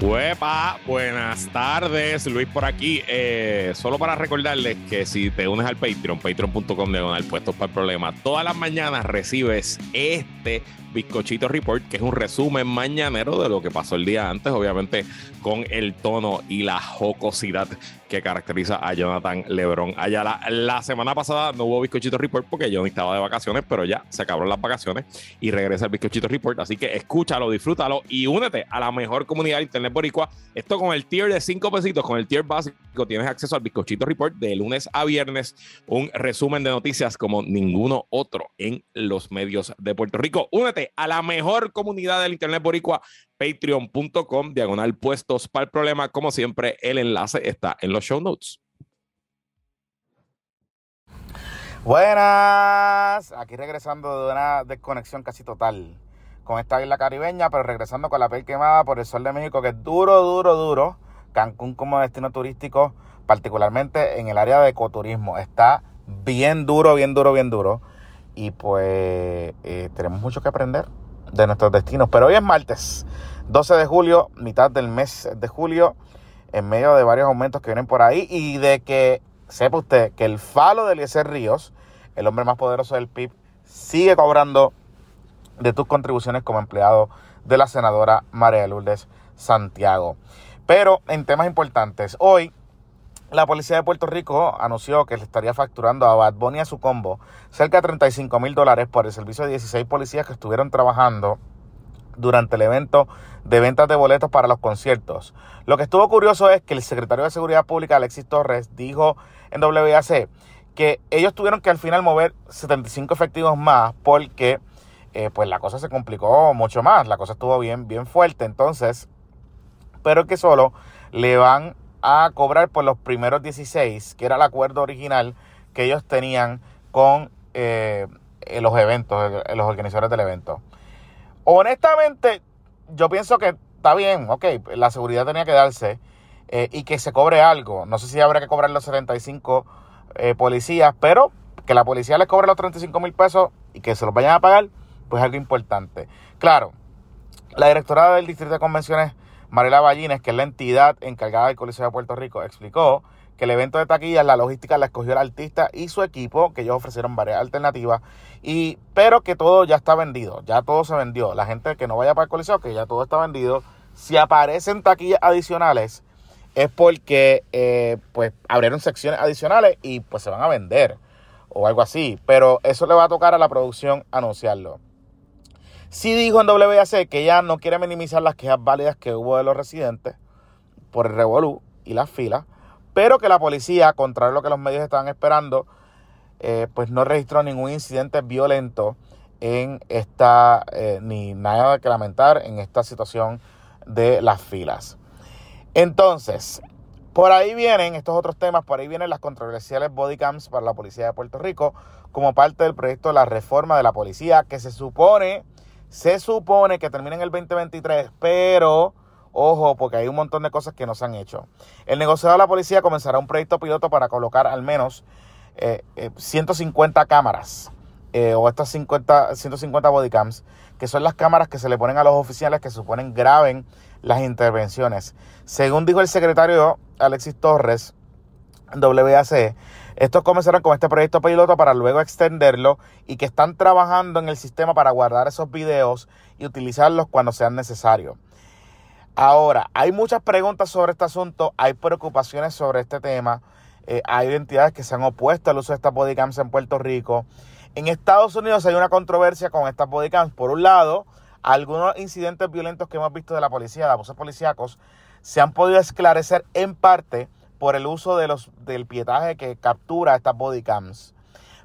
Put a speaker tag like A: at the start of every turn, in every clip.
A: Huepa, buenas tardes, Luis por aquí. Eh, solo para recordarles que si te unes al Patreon, patreon.com diagonal puestos para el problema, todas las mañanas recibes este Bizcochito Report, que es un resumen mañanero de lo que pasó el día antes, obviamente con el tono y la jocosidad que caracteriza a Jonathan Lebron Ayala. La semana pasada no hubo Bizcochito Report porque yo estaba de vacaciones, pero ya se acabaron las vacaciones y regresa el Bizcochito Report. Así que escúchalo, disfrútalo y únete a la mejor comunidad de Internet Boricua. Esto con el tier de 5 pesitos, con el tier básico, tienes acceso al Bizcochito Report de lunes a viernes, un resumen de noticias como ninguno otro en los medios de Puerto Rico. Únete a la mejor comunidad del Internet Boricua patreon.com, diagonal puestos para el problema. Como siempre, el enlace está en los show notes.
B: Buenas, aquí regresando de una desconexión casi total con esta isla caribeña, pero regresando con la piel quemada por el sol de México, que es duro, duro, duro. Cancún como destino turístico, particularmente en el área de ecoturismo, está bien duro, bien duro, bien duro. Y pues eh, tenemos mucho que aprender de nuestros destinos. Pero hoy es martes, 12 de julio, mitad del mes de julio, en medio de varios aumentos que vienen por ahí y de que sepa usted que el falo de Eliezer Ríos, el hombre más poderoso del PIB, sigue cobrando de tus contribuciones como empleado de la senadora María Lourdes Santiago. Pero en temas importantes, hoy la policía de Puerto Rico anunció que le estaría facturando a Bad Bunny a su combo cerca de 35 mil dólares por el servicio de 16 policías que estuvieron trabajando durante el evento de ventas de boletos para los conciertos. Lo que estuvo curioso es que el secretario de Seguridad Pública, Alexis Torres, dijo en WAC que ellos tuvieron que al final mover 75 efectivos más porque eh, pues la cosa se complicó mucho más, la cosa estuvo bien, bien fuerte, entonces, pero que solo le van a cobrar por los primeros 16, que era el acuerdo original que ellos tenían con eh, los eventos, los organizadores del evento. Honestamente, yo pienso que está bien, ok, la seguridad tenía que darse eh, y que se cobre algo. No sé si habrá que cobrar los 75 eh, policías, pero que la policía les cobre los 35 mil pesos y que se los vayan a pagar, pues es algo importante. Claro, la directora del Distrito de Convenciones Mariela Ballines, que es la entidad encargada del Coliseo de Puerto Rico, explicó que el evento de taquilla, la logística la escogió el artista y su equipo, que ellos ofrecieron varias alternativas, y, pero que todo ya está vendido, ya todo se vendió. La gente que no vaya para el Coliseo, que ya todo está vendido. Si aparecen taquillas adicionales, es porque eh, pues abrieron secciones adicionales y pues se van a vender o algo así. Pero eso le va a tocar a la producción anunciarlo. Sí dijo en WAC que ella no quiere minimizar las quejas válidas que hubo de los residentes por el revolú y las filas, pero que la policía, contrario a lo que los medios estaban esperando, eh, pues no registró ningún incidente violento en esta, eh, ni nada que lamentar en esta situación de las filas. Entonces, por ahí vienen estos otros temas, por ahí vienen las controversiales bodycams para la policía de Puerto Rico como parte del proyecto de la reforma de la policía que se supone se supone que termina en el 2023, pero ojo, porque hay un montón de cosas que no se han hecho. El negociado de la policía comenzará un proyecto piloto para colocar al menos 150 eh, eh, cámaras eh, o estas 50, 150 bodycams, que son las cámaras que se le ponen a los oficiales que suponen graben las intervenciones. Según dijo el secretario Alexis Torres, WAC, estos comenzaron con este proyecto piloto para luego extenderlo y que están trabajando en el sistema para guardar esos videos y utilizarlos cuando sean necesarios. Ahora, hay muchas preguntas sobre este asunto, hay preocupaciones sobre este tema, eh, hay entidades que se han opuesto al uso de estas bodycams en Puerto Rico. En Estados Unidos hay una controversia con estas bodycams. Por un lado, algunos incidentes violentos que hemos visto de la policía, de abusos policíacos, se han podido esclarecer en parte por el uso de los, del pietaje que captura estas bodycams.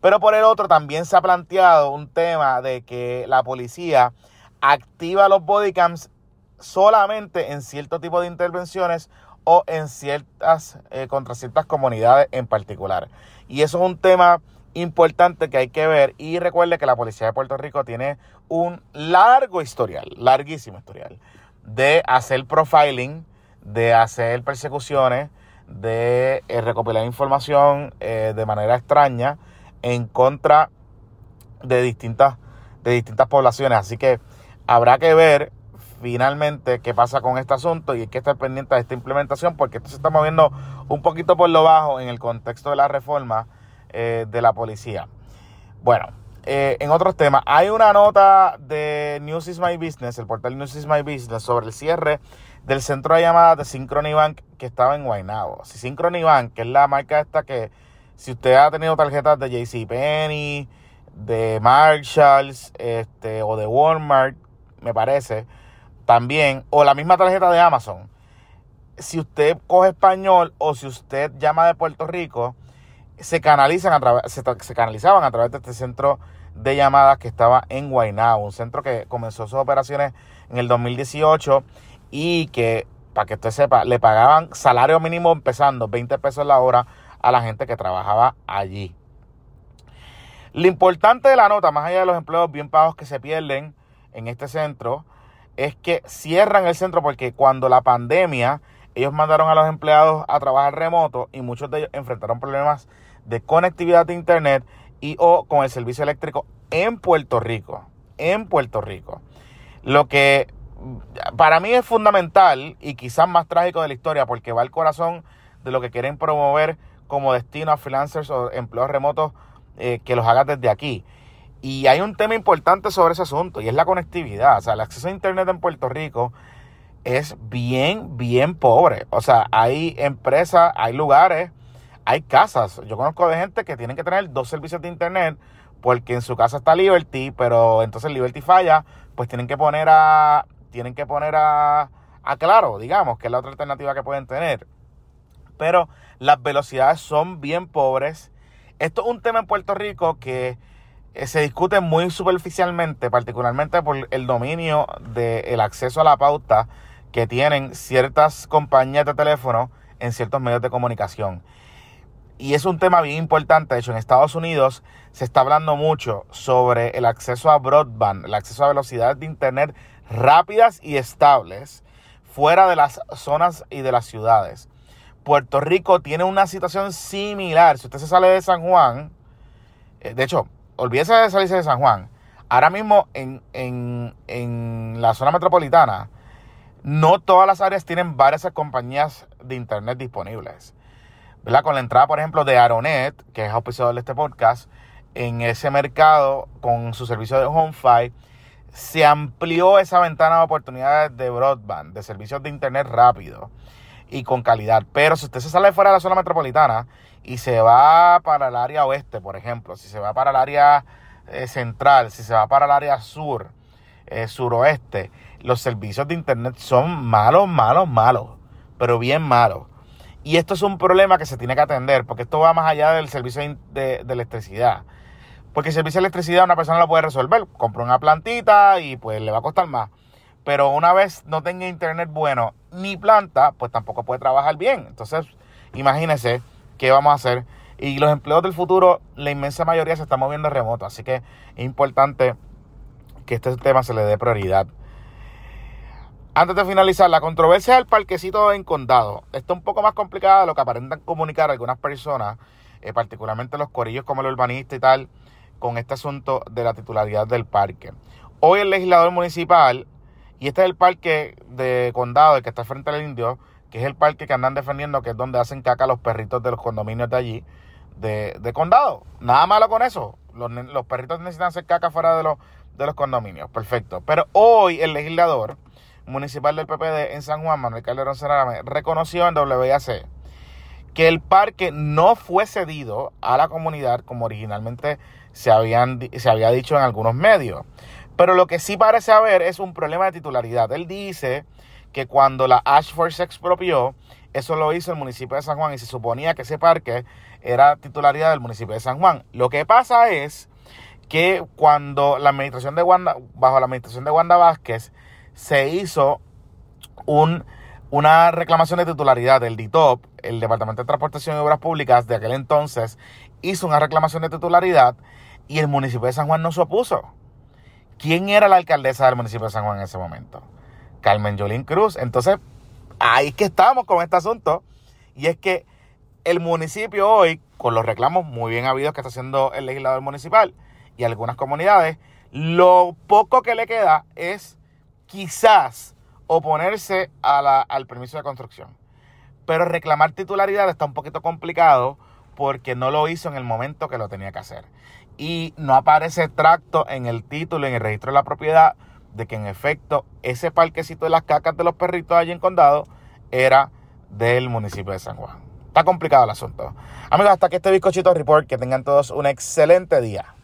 B: Pero por el otro también se ha planteado un tema de que la policía activa los bodycams solamente en cierto tipo de intervenciones o en ciertas, eh, contra ciertas comunidades en particular. Y eso es un tema importante que hay que ver. Y recuerde que la policía de Puerto Rico tiene un largo historial, larguísimo historial, de hacer profiling, de hacer persecuciones, de eh, recopilar información eh, de manera extraña en contra de distintas, de distintas poblaciones. Así que habrá que ver finalmente qué pasa con este asunto y hay que estar pendiente de esta implementación porque esto se está moviendo un poquito por lo bajo en el contexto de la reforma eh, de la policía. Bueno, eh, en otros temas, hay una nota de News is My Business, el portal News is My Business, sobre el cierre del centro de llamadas de Synchrony Bank que estaba en Guaynabo. Si Synchrony Bank, que es la marca esta que si usted ha tenido tarjetas de JCPenney, de Marshalls, este, o de Walmart, me parece, también, o la misma tarjeta de Amazon. Si usted coge español o si usted llama de Puerto Rico, se canalizan a través, se, se canalizaban a través de este centro de llamadas que estaba en Guaynabo, un centro que comenzó sus operaciones en el 2018 y que, para que usted sepa, le pagaban salario mínimo empezando 20 pesos la hora a la gente que trabajaba allí. Lo importante de la nota, más allá de los empleos bien pagos que se pierden en este centro, es que cierran el centro porque cuando la pandemia, ellos mandaron a los empleados a trabajar remoto y muchos de ellos enfrentaron problemas de conectividad de internet y o con el servicio eléctrico en Puerto Rico. En Puerto Rico. Lo que para mí es fundamental y quizás más trágico de la historia porque va al corazón de lo que quieren promover como destino a freelancers o empleos remotos eh, que los hagas desde aquí. Y hay un tema importante sobre ese asunto y es la conectividad. O sea, el acceso a Internet en Puerto Rico es bien, bien pobre. O sea, hay empresas, hay lugares, hay casas. Yo conozco de gente que tienen que tener dos servicios de Internet porque en su casa está Liberty, pero entonces Liberty falla, pues tienen que poner a tienen que poner a, a Claro, digamos, que es la otra alternativa que pueden tener. Pero las velocidades son bien pobres. Esto es un tema en Puerto Rico que eh, se discute muy superficialmente, particularmente por el dominio del acceso a la pauta que tienen ciertas compañías de teléfono en ciertos medios de comunicación. Y es un tema bien importante. De hecho, en Estados Unidos se está hablando mucho sobre el acceso a broadband, el acceso a velocidades de Internet rápidas y estables fuera de las zonas y de las ciudades. Puerto Rico tiene una situación similar. Si usted se sale de San Juan, eh, de hecho, olvídese de salirse de San Juan. Ahora mismo en, en la zona metropolitana, no todas las áreas tienen varias compañías de internet disponibles. Con la entrada, por ejemplo, de Aronet, que es auspiciador de este podcast, en ese mercado con su servicio de HomeFi, se amplió esa ventana de oportunidades de broadband, de servicios de internet rápido y con calidad. Pero si usted se sale fuera de la zona metropolitana y se va para el área oeste, por ejemplo, si se va para el área eh, central, si se va para el área sur, eh, suroeste, los servicios de internet son malos, malos, malos, pero bien malos. Y esto es un problema que se tiene que atender, porque esto va más allá del servicio de, electricidad. Porque el servicio de electricidad una persona lo puede resolver. Compra una plantita y pues le va a costar más. Pero una vez no tenga internet bueno ni planta, pues tampoco puede trabajar bien. Entonces, imagínense qué vamos a hacer. Y los empleos del futuro, la inmensa mayoría se están moviendo remoto. Así que es importante que este tema se le dé prioridad. Antes de finalizar, la controversia del parquecito en condado está un poco más complicada de lo que aparentan comunicar algunas personas, eh, particularmente los corillos como el urbanista y tal, con este asunto de la titularidad del parque. Hoy el legislador municipal y este es el parque de condado, el que está frente al indio, que es el parque que andan defendiendo, que es donde hacen caca los perritos de los condominios de allí, de, condado. Nada malo con eso. Los, los, perritos necesitan hacer caca fuera de los, de los condominios. Perfecto. Pero hoy el legislador municipal del PPD en San Juan, Manuel Calderón Cerrame, reconoció en WAC que el parque no fue cedido a la comunidad como originalmente se, habían, se había dicho en algunos medios. Pero lo que sí parece haber es un problema de titularidad. Él dice que cuando la Ashford se expropió, eso lo hizo el municipio de San Juan y se suponía que ese parque era titularidad del municipio de San Juan. Lo que pasa es que cuando la administración de Wanda, bajo la administración de Wanda Vázquez, se hizo un, una reclamación de titularidad del DITOP, el Departamento de Transportación y Obras Públicas de aquel entonces, hizo una reclamación de titularidad y el municipio de San Juan no se opuso. ¿Quién era la alcaldesa del municipio de San Juan en ese momento? Carmen Yolín Cruz. Entonces, ahí que estamos con este asunto. Y es que el municipio hoy, con los reclamos muy bien habidos que está haciendo el legislador municipal y algunas comunidades, lo poco que le queda es quizás oponerse al permiso de construcción. Pero reclamar titularidad está un poquito complicado porque no lo hizo en el momento que lo tenía que hacer. Y no aparece tracto en el título, en el registro de la propiedad, de que en efecto ese parquecito de las cacas de los perritos allí en Condado era del municipio de San Juan. Está complicado el asunto. Amigos, hasta aquí este bizcochito report. Que tengan todos un excelente día.